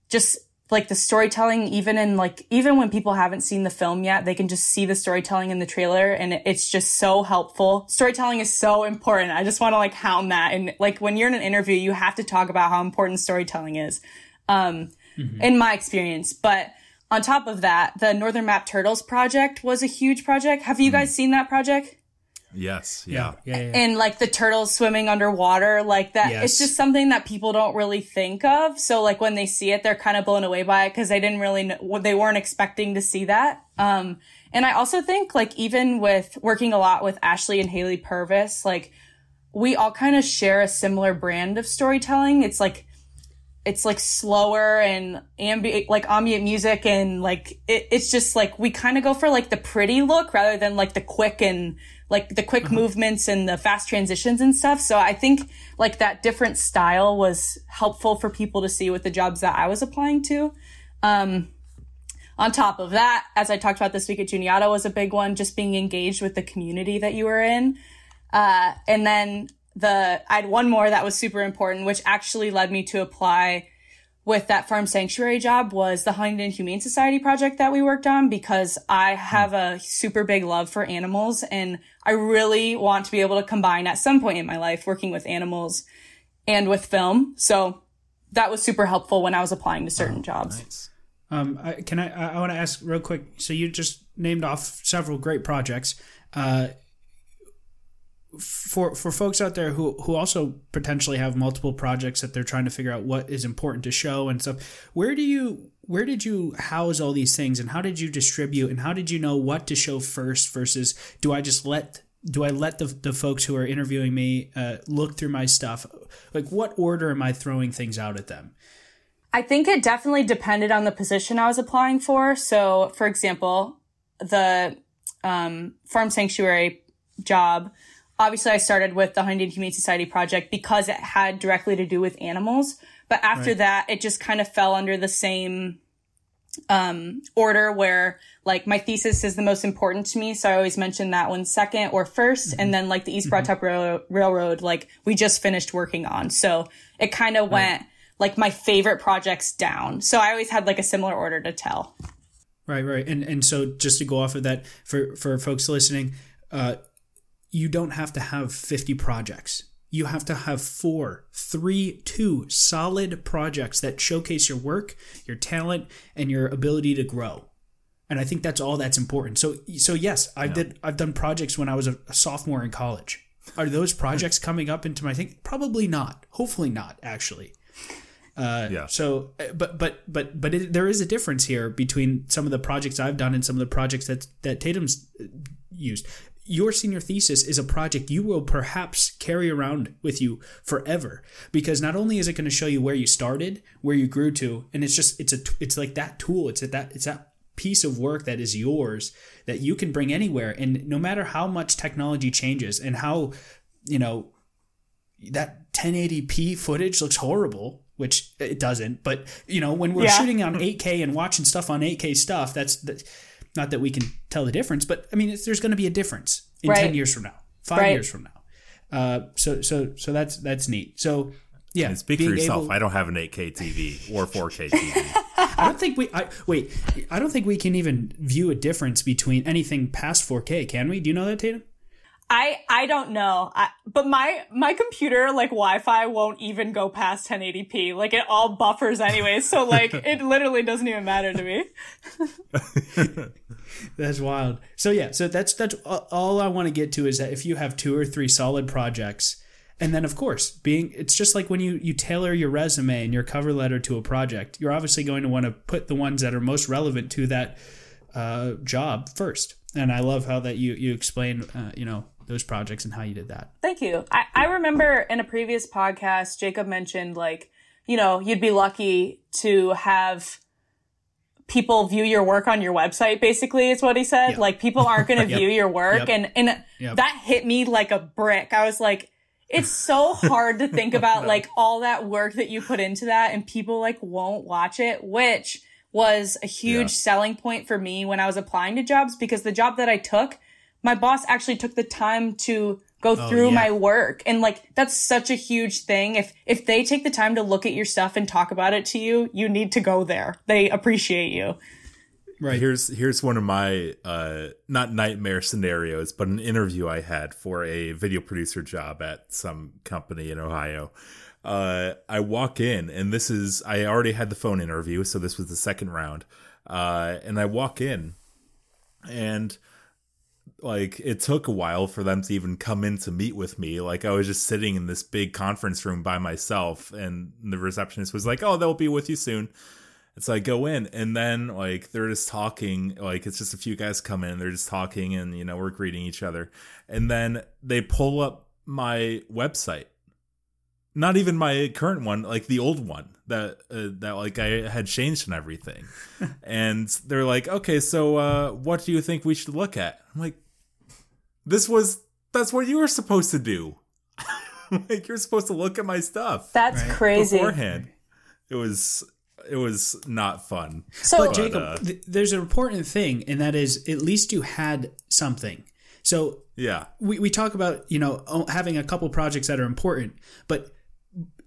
just like the storytelling, even in like, even when people haven't seen the film yet, they can just see the storytelling in the trailer and it's just so helpful. Storytelling is so important. I just want to like hound that. And like when you're in an interview, you have to talk about how important storytelling is, um, in my experience. But on top of that, the Northern Map Turtles project was a huge project. Have you guys seen that project? Yes. Yeah. Yeah, yeah. and like the turtles swimming underwater like that Yes. it's just something that people don't really think of so like when they see it they're kind of blown away by it because they didn't really know they weren't expecting to see that um and i also think like even with working a lot with ashley and haley purvis like we all kind of share a similar brand of storytelling it's like it's like slower and ambient like ambient music and like it, it's just like we kind of go for like the pretty look rather than like the quick and like the quick movements and the fast transitions and stuff. So i think like that different style was helpful for people to see with the jobs that i was applying to. Um on top of that as i talked about this week at juniata was a big one just being engaged with the community that you were in. Uh, and then the I had one more that was super important, which actually led me to apply with that farm sanctuary job was the Huntingdon Humane Society project that we worked on because I have a super big love for animals and I really want to be able to combine at some point in my life working with animals and with film. So that was super helpful when I was applying to certain jobs. Nice. Um, I, can I? I want to ask real quick. So you just named off several great projects. Uh, for for folks out there who who also potentially have multiple projects that they're trying to figure out what is important to show and stuff, where do you where did you house all these things and how did you distribute and how did you know what to show first versus do I just let do I let the, the folks who are interviewing me uh, look through my stuff? Like, what order am I throwing things out at them? I think it definitely depended on the position I was applying for. So, for example, the um, farm sanctuary job, obviously I started with the Huntingdon Humane Society project because it had directly to do with animals. But after Right. that, it just kind of fell under the same um, order where like my thesis is the most important to me. So I always mention that one second or 1st And then like the East Broad Top Rail- Railroad, like we just finished working on. So it kind of went like my favorite projects down. So I always had like a similar order to tell. Right, right. And and so just to go off of that for for folks listening, uh you don't have to have 50 projects. You have to have four, three, two solid projects that showcase your work, your talent, and your ability to grow. And I think that's all that's important. So so yes, I did I've done projects when I was a, a sophomore in college. Are those projects coming up into my thing? Probably not. Hopefully not, actually. yeah. So, uh, but but but but it, there is a difference here between some of the projects I've done and some of the projects that that Tatum's uh, used. Your senior thesis is a project you will perhaps carry around with you forever because not only is it going to show you where you started, where you grew to, and it's just it's a it's like that tool. It's that it's that piece of work that is yours that you can bring anywhere, and no matter how much technology changes and how you know that 1080p footage looks horrible which it doesn't but you know when we're Yeah. shooting on 8k and watching stuff on 8k stuff that's that, not that we can tell the difference but i mean it's, there's going to be a difference in Right. 10 years from now 5 Right. years from now uh, so so so that's that's neat so yeah And speak for yourself. able- I don't have an 8K TV or 4K TV. I don't think we. I wait. I don't think we can even view a difference between anything past 4K. Can we? Do you know that, Tatum? I I don't know. I, but my my computer like Wi-Fi won't even go past 1080p. Like it all buffers anyway. So like it literally doesn't even matter to me. That's wild. So yeah, so that's that's all I want to get to is that if you have two or three solid projects, and then of course being it's just like when you you tailor your resume and your cover letter to a project, you're obviously going to want to put the ones that are most relevant to that uh, job first. And I love how that you you explain uh, you know those projects and how you did that. Thank you. I, I remember in a previous podcast, Jacob mentioned like, you know, you'd be lucky to have people view your work on your website, basically, is what he said. Yeah. Like people aren't going to Yep. view your work. Yep. And, and Yep. that hit me like a brick. I was like, it's so hard to think about like all that work that you put into that and people like won't watch it, which was a huge Yeah. selling point for me when I was applying to jobs because the job that I took, my boss actually took the time to go through yeah. my work. And like that's such a huge thing. If if they take the time to look at your stuff and talk about it to you you need to go there. They appreciate you. Right. here's here's one of my uh not nightmare scenarios but an interview i had for a video producer job at some company in ohio. Uh i walk in and this is i already had the phone interview so this was the second round. Uh and i walk in and like it took a while for them to even come in to meet with me. Like i was just sitting in this big conference room by myself and the receptionist was like oh they'll be with you soon. And so I go in, and then like they're just talking, like it's just a few guys come in, they're just talking, and you know we're greeting each other, and then they pull up my website, not even my current one, like the old one that uh, that like I had changed and everything, and they're like, okay, so uh, what do you think we should look at? I'm like, this was that's what you were supposed to do, like you're supposed to look at my stuff that's Right. crazy beforehand. It was it was not fun. so But Jacob, uh, th- there's an important thing, and that is at least you had something. So Yeah. we, we talk about you know having a couple projects that are important, but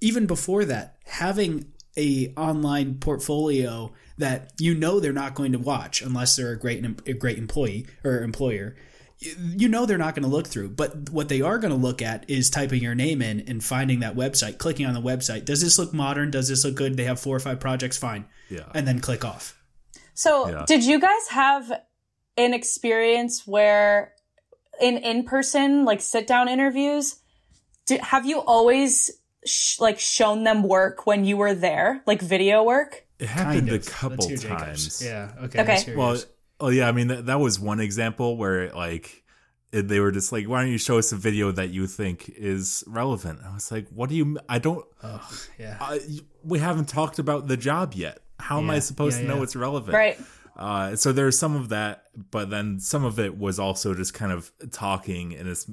even before that, having a online portfolio that you know they're not going to watch unless they're a great a great employee or employer you know they're not going to look through but what they are going to look at is typing your name in and finding that website clicking on the website does this look modern does this look good they have four or five projects fine Yeah. and then click off So, Yeah. did you guys have an experience where in in person like sit down interviews? Do, have you always sh- like shown them work when you were there, like video work? It happened Kind a couple Let's Jacob's. times. yeah okay Okay. Well, yours. Oh yeah, I mean that, that was one example where like they were just like, "Why don't you show us a video that you think is relevant?" I was like, "What do you? I don't. oh yeah I, we haven't talked about the job yet. How am I supposed yeah, to know yeah. it's relevant?" Right. Uh, so there's some of that, but then some of it was also just kind of talking and it's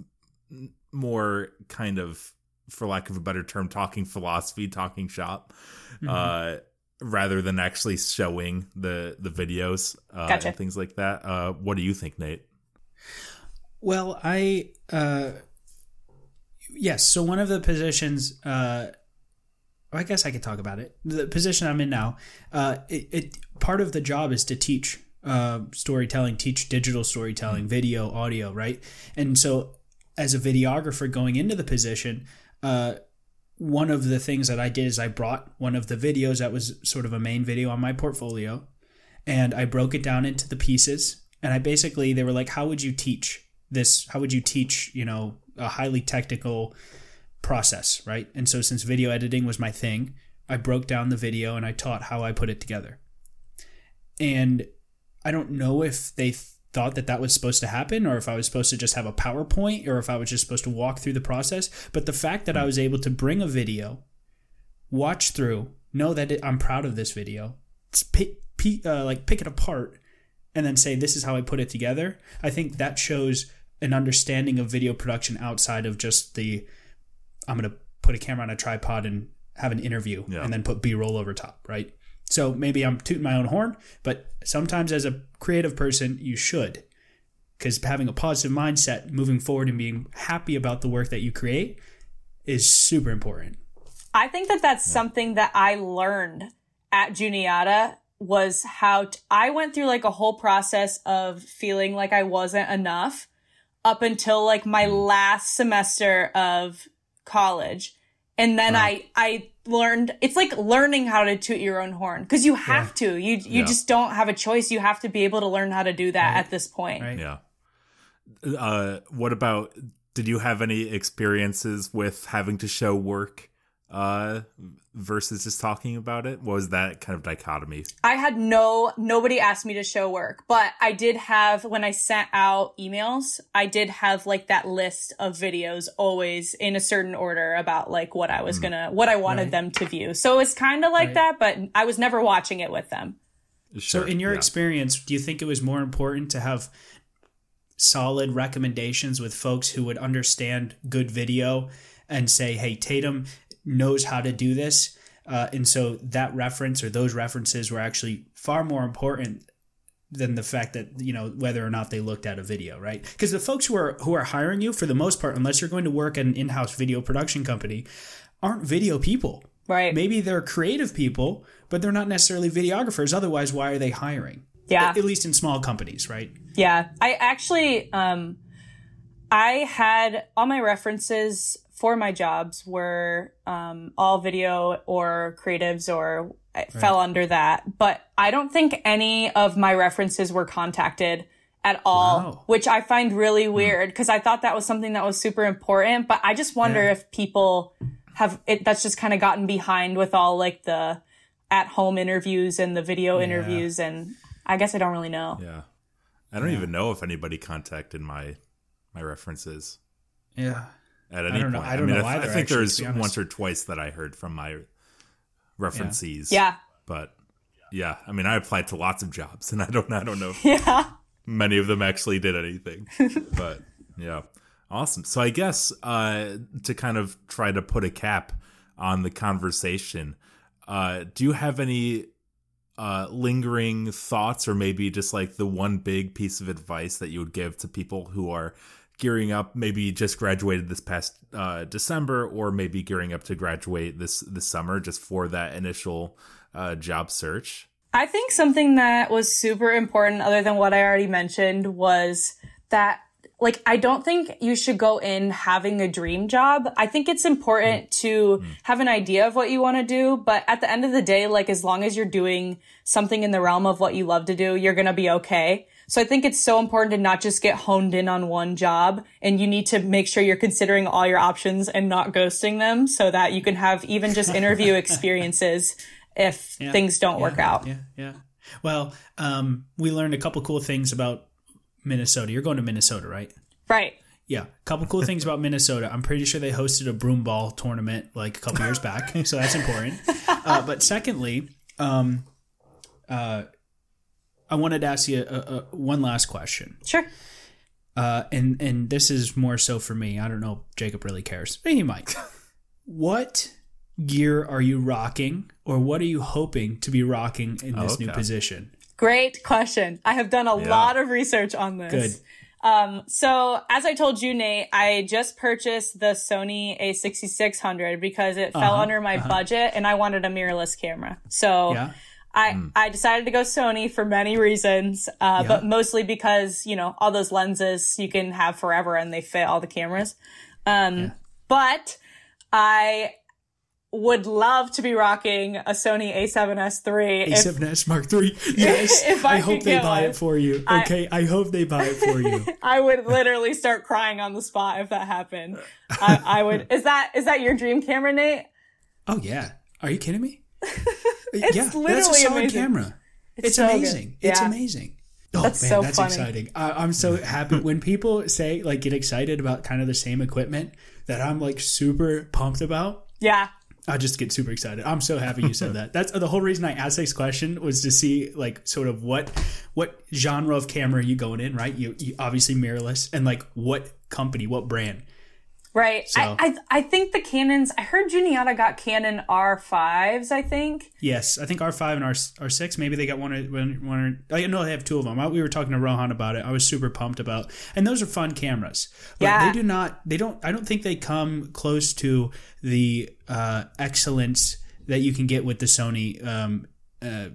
more kind of, for lack of a better term, talking philosophy, talking shop, Mm-hmm. uh, rather than actually showing the the videos uh, Gotcha. and things like that. Uh, what do you think, Nate? Well, I uh yes, so one of the positions uh I guess I could talk about it. The position I'm in now, uh it, it part of the job is to teach uh storytelling, teach digital storytelling, video, audio, right? And so as a videographer going into the position, uh one of the things that I did is I brought one of the videos that was sort of a main video on my portfolio and I broke it down into the pieces. And I basically, they were like, how would you teach this? How would you teach, you know, a highly technical process, right? And so, since video editing was my thing, I broke down the video and I taught how I put it together. And I don't know if they th- thought that that was supposed to happen or if I was supposed to just have a PowerPoint or if I was just supposed to walk through the process. But the fact that I was able to bring a video, watch through, know that it, I'm proud of this video, pick, pick, uh, like pick it apart, and then say this is how I put it together. I think that shows an understanding of video production outside of just the I'm going to put a camera on a tripod and have an interview Yeah. and then put B-roll over top, right? So maybe I'm tooting my own horn, but sometimes as a creative person, you should. Because having a positive mindset moving forward and being happy about the work that you create is super important. I think that that's something that I learned at Juniata was how t- I went through like a whole process of feeling like I wasn't enough up until like my mm. last semester of college. And then I, I learned, it's like learning how to toot your own horn because you have to, you, you Yeah. just don't have a choice. You have to be able to learn how to do that at this point. Right. Yeah. Uh, what about? Did you have any experiences with having to show work uh, versus just talking about it? What was that kind of dichotomy? I had no, nobody asked me to show work, but I did have, when I sent out emails, I did have like that list of videos always in a certain order about like what I was gonna, what I wanted Right. them to view. So it's kind of like Right. that, but I was never watching it with them. Sure, So, in your yeah. experience, do you think it was more important to have solid recommendations with folks who would understand good video and say, hey, Tatum knows how to do this? Uh, and so that reference or those references were actually far more important than the fact that you know whether or not they looked at a video right because the folks who are who are hiring you for the most part unless you're going to work at an in-house video production company aren't video people Right. maybe they're creative people but they're not necessarily videographers otherwise why are they hiring Yeah. at, at least in small companies right Yeah. I actually, um, I had all my references for my jobs were, um, all video or creatives or it fell under that. But I don't think any of my references were contacted at all, Wow. which I find really weird because I thought that was something that was super important. But I just wonder Yeah. if people have it, that's just kind of gotten behind with all like the at home interviews and the video interviews. And I guess I don't really know. Yeah, I don't even know if anybody contacted my my references yeah at any don't know- point. I don't mean, know I, either, I think actually, there's to be honest. once or twice that I heard from my referencees. Yeah. but yeah, I mean, I applied to lots of jobs, and I don't, I don't know if Yeah. many of them actually did anything. but yeah, awesome. So I guess uh, to kind of try to put a cap on the conversation, uh, do you have any uh, lingering thoughts, or maybe just like the one big piece of advice that you would give to people who are gearing up, maybe just graduated this past uh, December, or maybe gearing up to graduate this this summer, just for that initial uh, job search? I think something that was super important, other than what I already mentioned, was that like I don't think you should go in having a dream job. I think it's important mm. to mm. have an idea of what you want to do, but at the end of the day, like as long as you're doing something in the realm of what you love to do, you're going to be okay. So I think it's so important to not just get honed in on one job and you need to make sure you're considering all your options and not ghosting them so that you can have even just interview experiences if yeah, things don't yeah, work out. Yeah, yeah. Well, um, we learned a couple cool things about Minnesota. You're going to Minnesota, right? Right. Yeah, a couple cool things about Minnesota. I'm pretty sure they hosted a broomball tournament like a couple years back, so that's important. Uh, but secondly, um, uh, I wanted to ask you a, a, one last question. Sure. Uh, and and this is more so for me. I don't know. if Jacob really cares. He might. what gear are you rocking, or what are you hoping to be rocking in this okay. new position? Great question. I have done a yeah. lot of research on this. Good. Um, so as I told you, Nate, I just purchased the Sony A6600 because it uh-huh, fell under my uh-huh. budget and I wanted a mirrorless camera. So yeah. I, mm. I decided to go Sony for many reasons, uh, yeah. but mostly because, you know, all those lenses you can have forever and they fit all the cameras. Um, yeah. but I would love to be rocking a Sony A7S III. A7S Mark III. Yes. If I, I hope they buy one. it for you. Okay. I, I, hope they buy it for you. I would literally start crying on the spot if that happened. I, I, would. Is that is that your dream camera, Nate? Oh yeah. Are you kidding me? Uh, it's yeah, literally that's a solid amazing. camera. It's, it's so amazing. Good. It's yeah. amazing. Oh that's man, so that's funny. exciting. I, I'm so happy when people say like get excited about kind of the same equipment that I'm like super pumped about. Yeah. I just get super excited. I'm so happy you said that. That's uh, the whole reason I asked this question was to see like sort of what what genre of camera are you going in, right? You, you obviously mirrorless, and like what company, what brand. Right. So, I, I, I think the Canons. I heard Juniata got Canon R5s. I think. Yes, I think R5 and R R6. Maybe they got one or one. one or, I know they have two of them. I, we were talking to Rohan about it. I was super pumped about, and those are fun cameras. But yeah. They do not. They don't. I don't think they come close to the uh, excellence that you can get with the Sony. Um, uh,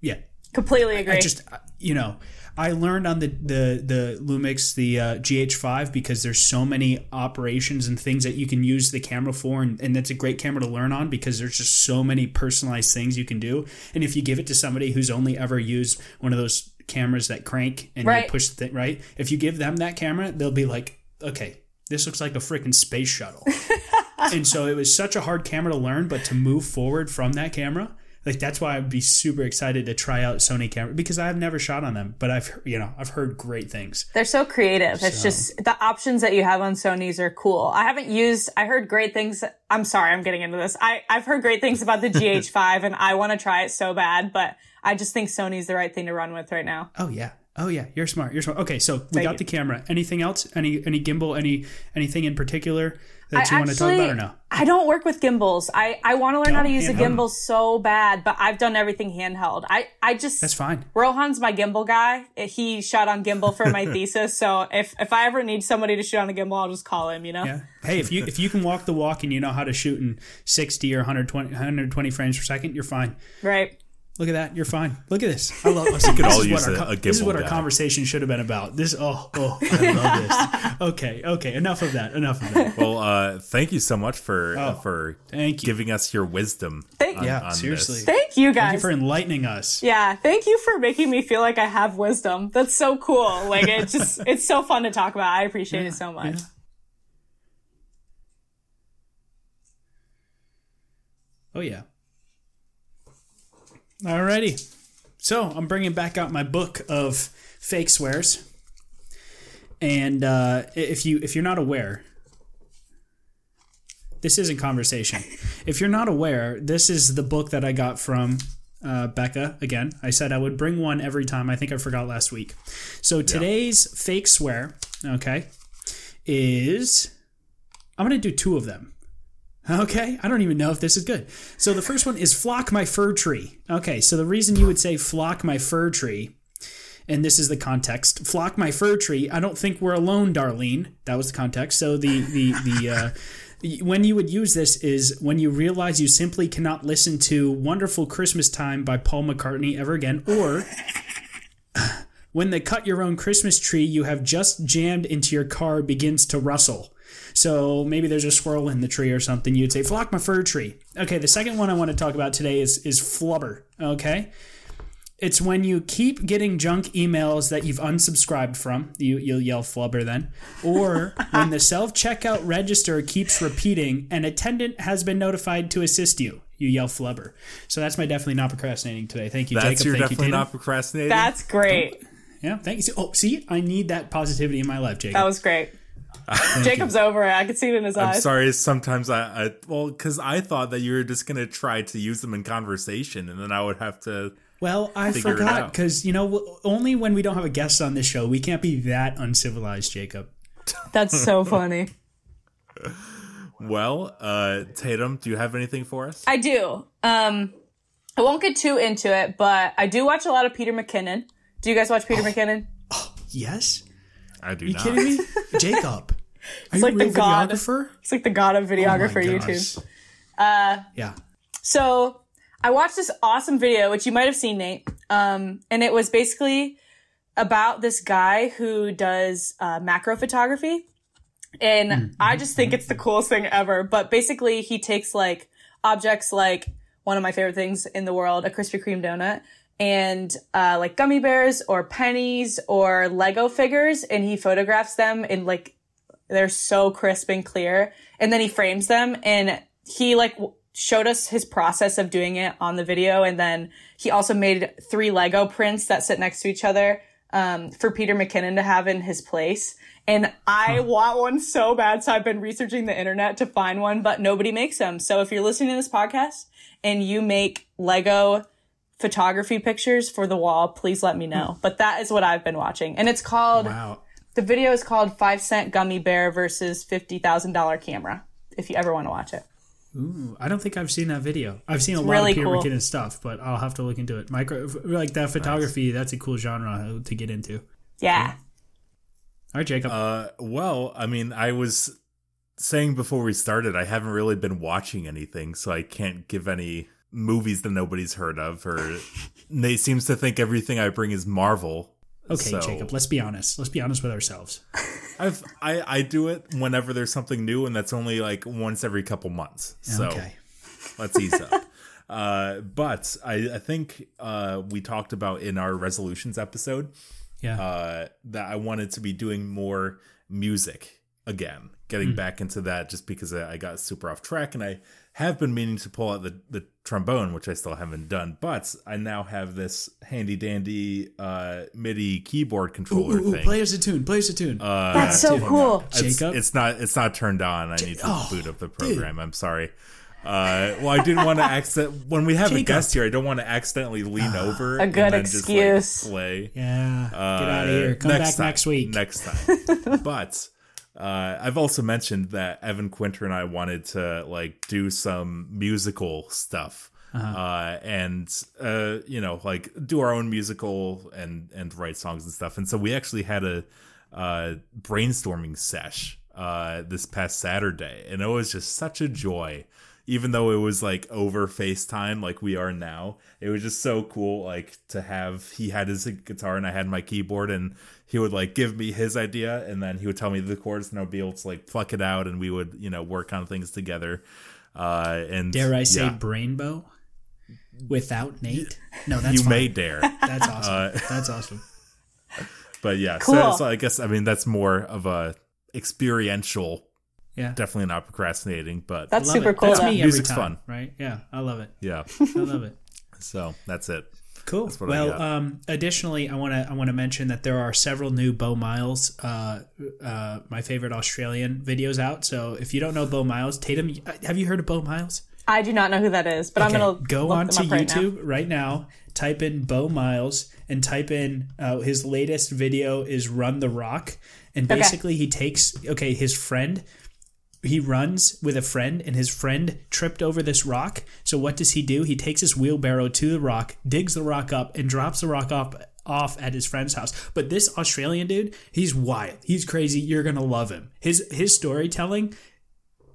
yeah. Completely agree. I, I just you know I learned on the the the Lumix the uh, GH5 because there's so many operations and things that you can use the camera for, and, and that's a great camera to learn on because there's just so many personalized things you can do. And if you give it to somebody who's only ever used one of those cameras that crank and right. you push the thing, right, if you give them that camera, they'll be like, okay, this looks like a freaking space shuttle. and so it was such a hard camera to learn, but to move forward from that camera like that's why I'd be super excited to try out Sony camera because I've never shot on them, but I've you know I've heard great things. They're so creative. So. It's just the options that you have on Sony's are cool. I haven't used. I heard great things. I'm sorry, I'm getting into this. I I've heard great things about the GH5, and I want to try it so bad, but I just think Sony's the right thing to run with right now. Oh yeah, Oh yeah, you're smart. You're smart. Okay, so we Thank got you. the camera. Anything else? Any any gimbal? Any anything in particular that I you want to talk about or no? I don't work with gimbals. I, I want to learn no, how to use a gimbal so bad, but I've done everything handheld. I, I just That's fine. Rohan's my gimbal guy. He shot on gimbal for my thesis, so if if I ever need somebody to shoot on a gimbal, I'll just call him, you know. Yeah. Hey, if you if you can walk the walk and you know how to shoot in 60 or 120 120 frames per second, you're fine. Right. Look at that. You're fine. Look at this. I love this. We could all use a, a This is what guy. our conversation should have been about. This. Oh, oh, I love this. Okay, okay. Enough of that. Enough of that. Well, uh, thank you so much for oh, uh, for thank you. giving us your wisdom. Thank on, yeah, on seriously. This. Thank you guys. Thank you for enlightening us. Yeah, thank you for making me feel like I have wisdom. That's so cool. Like it's just it's so fun to talk about. I appreciate yeah, it so much. Yeah. Oh yeah. Alrighty. So I'm bringing back out my book of fake swears, and uh, if you if you're not aware, this isn't conversation. If you're not aware, this is the book that I got from uh, Becca. Again, I said I would bring one every time. I think I forgot last week. So today's yeah. fake swear, okay, is I'm going to do two of them. Okay, I don't even know if this is good. So the first one is flock my fir tree. Okay, so the reason you would say flock my fir tree, and this is the context, flock my fir tree. I don't think we're alone, Darlene. That was the context. So the the the. Uh, when you would use this is when you realize you simply cannot listen to Wonderful Christmas Time by Paul McCartney ever again, or when the cut your own Christmas tree you have just jammed into your car begins to rustle. So maybe there's a squirrel in the tree or something. You'd say, flock my fir tree. Okay, the second one I want to talk about today is, is flubber. Okay. It's when you keep getting junk emails that you've unsubscribed from. You, you'll yell flubber then. Or when the self checkout register keeps repeating, an attendant has been notified to assist you. You yell flubber. So that's my definitely not procrastinating today. Thank you, That's Jacob. your Thank you, definitely Tatum. not procrastinating. That's great. Yeah, thank you. Oh, see, I need that positivity in my life, Jacob. That was great. Jacob's over it. I could see it in his eyes. I'm sorry. Sometimes I, I well, because I thought that you were just gonna try to use them in conversation, and then I would have to. Well, I forgot because you know only when we don't have a guest on this show we can't be that uncivilized, Jacob. That's so funny. Well, uh, Tatum, do you have anything for us? I do. Um, I won't get too into it, but I do watch a lot of Peter McKinnon. Do you guys watch Peter McKinnon? Oh, Yes, I do not. you not. kidding me, Jacob? Are you like a the god. videographer? He's like the god of Oh videographer gosh. YouTube. Uh, yeah. So I watched this awesome video, which you might have seen, Nate. Um, and it was basically about this guy who does uh, macro photography. And I just think it's the coolest thing ever. But basically, he takes like objects like one of my favorite things in the world, a Krispy Kreme donut, and uh, like gummy bears or pennies or Lego figures, and he photographs them in like they're so crisp and clear. And then he frames them and he like w- showed us his process of doing it on the video. And then he also made three Lego prints that sit next to each other um, for Peter McKinnon to have in his place. And I want one so bad. So I've been researching the internet to find one, but nobody makes them. So if you're listening to this podcast and you make Lego photography pictures for the wall, please let me know. But that is what I've been watching. And it's called Wow. the video is called Five Cent Gummy Bear versus Fifty Thousand Dollar Camera. If you ever want to watch it, Ooh, I don't think I've seen that video. I've seen a lot really of Peter cool. McKinnon stuff, but I'll have to look into it. Micro, like that photography, that's a cool genre to get into. yeah. All right, Jacob. Uh, well, I mean, I was saying before we started, I haven't really been watching anything, so I can't give any movies that nobody's heard of. Or Nate seems to think everything I bring is Marvel. okay, so- Jacob. Let's be honest. Let's be honest with ourselves. I've I I do it whenever there's something new, and that's only like once every couple months. So Okay. let's ease up. Uh, but I, I think uh, we talked about in our resolutions episode Yeah. uh, that I wanted to be doing more music again, getting back into that just because I got super off track and I have been meaning to pull out the, the trombone, which I still haven't done, but I now have this handy dandy uh, MIDI keyboard controller Ooh, ooh, thing. play us a tune. Play us a tune. Uh, That's so cool. it's, Jacob? it's not it's not turned on. I need to oh, boot up the program. I'm sorry. Uh, well, I didn't want to accident when we have a guest here. I don't want to accidentally lean over. A and good then just, like, excuse. play. yeah. Uh, Get out of here. Come back time, next week. Next time. but uh, I've also mentioned that Evan Quinter and I wanted to like do some musical stuff. Uh-huh. uh and uh, you know, like do our own musical and and write songs and stuff. And so we actually had a uh, brainstorming sesh uh, this past Saturday, and it was just such a joy. Even though it was like over FaceTime, like we are now, it was just so cool. Like to have he had his guitar and I had my keyboard, and he would like give me his idea, and then he would tell me the chords, and I'd be able to like pluck it out, and we would you know work on things together. Uh, and Dare I say yeah, brainbow? Without Nate? No, that's you fine. may dare. That's awesome. Uh, that's awesome. But yeah, Cool. so, so I guess I mean that's more of a experiential, Yeah. definitely not procrastinating, but That's super it. cool. That's me every Music's time, fun. right? Yeah, I love it. yeah. I love it. So that's it. Cool. what I Well, got. um, additionally, I want to I want to mention that there are several new Beau Miles, uh, uh, my favorite Australian videos out. So if you don't know Beau Miles, Tatum, have you heard of Beau Miles? I do not know who that is, but I'm gonna go look on to up right now. YouTube right now. Type in Beau Miles and type in uh, his latest video is Run the Rock, and Okay. basically he takes okay his friend he runs with a friend and his friend tripped over this rock. So what does he do? He takes his wheelbarrow to the rock, digs the rock up, and drops the rock off off at his friend's house. But this Australian dude, he's wild. He's crazy. You're gonna love him. His his storytelling,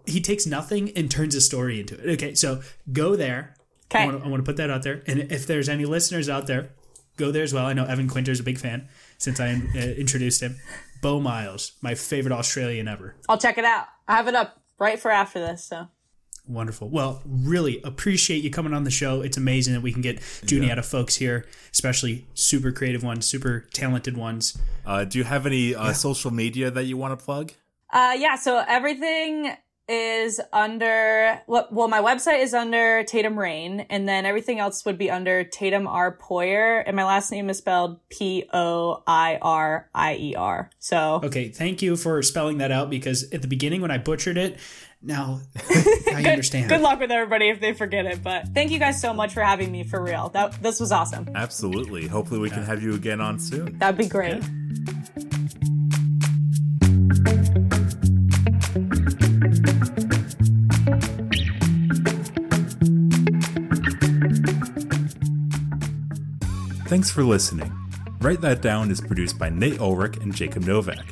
he takes nothing and turns a story into it. Okay, so go there. Okay. To, I want to put that out there. And if there's any listeners out there, go there as well. I know Evan Quinter's a big fan since I uh, introduced him. Beau Miles, my favorite Australian ever. I'll check it out. I have it up right for after this. So Wonderful. Well, really appreciate you coming on the show. It's amazing that we can get Juniata folks here, especially super creative ones, super talented ones. Uh, do you have any uh, social media that you want to plug? Uh, yeah, so everything is under well, well, my website is under Tatum Rain, and then everything else would be under Tatum R Poirier, and my last name is spelled P O I R I E R. So Okay, thank you for spelling that out because at the beginning when I butchered it, now I understand. good luck with everybody if they forget it. But thank you guys so much for having me for real. That this was awesome. Absolutely. Hopefully, we can have you again on soon. That'd be great. Thanks for listening. Write That Down is produced by Nate Ulrich and Jacob Novak.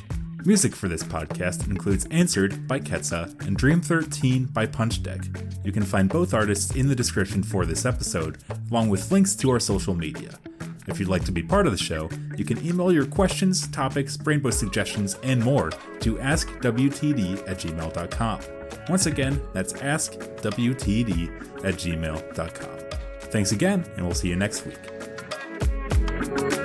Music for this podcast includes Answered by Ketsa and Dream 13 by Punch Deck. You can find both artists in the description for this episode, along with links to our social media. If you'd like to be part of the show, you can email your questions, topics, rainbow suggestions, and more to askwtd at gmail.com. Once again, that's askwtd at gmail.com. Thanks again, and we'll see you next week. Bye.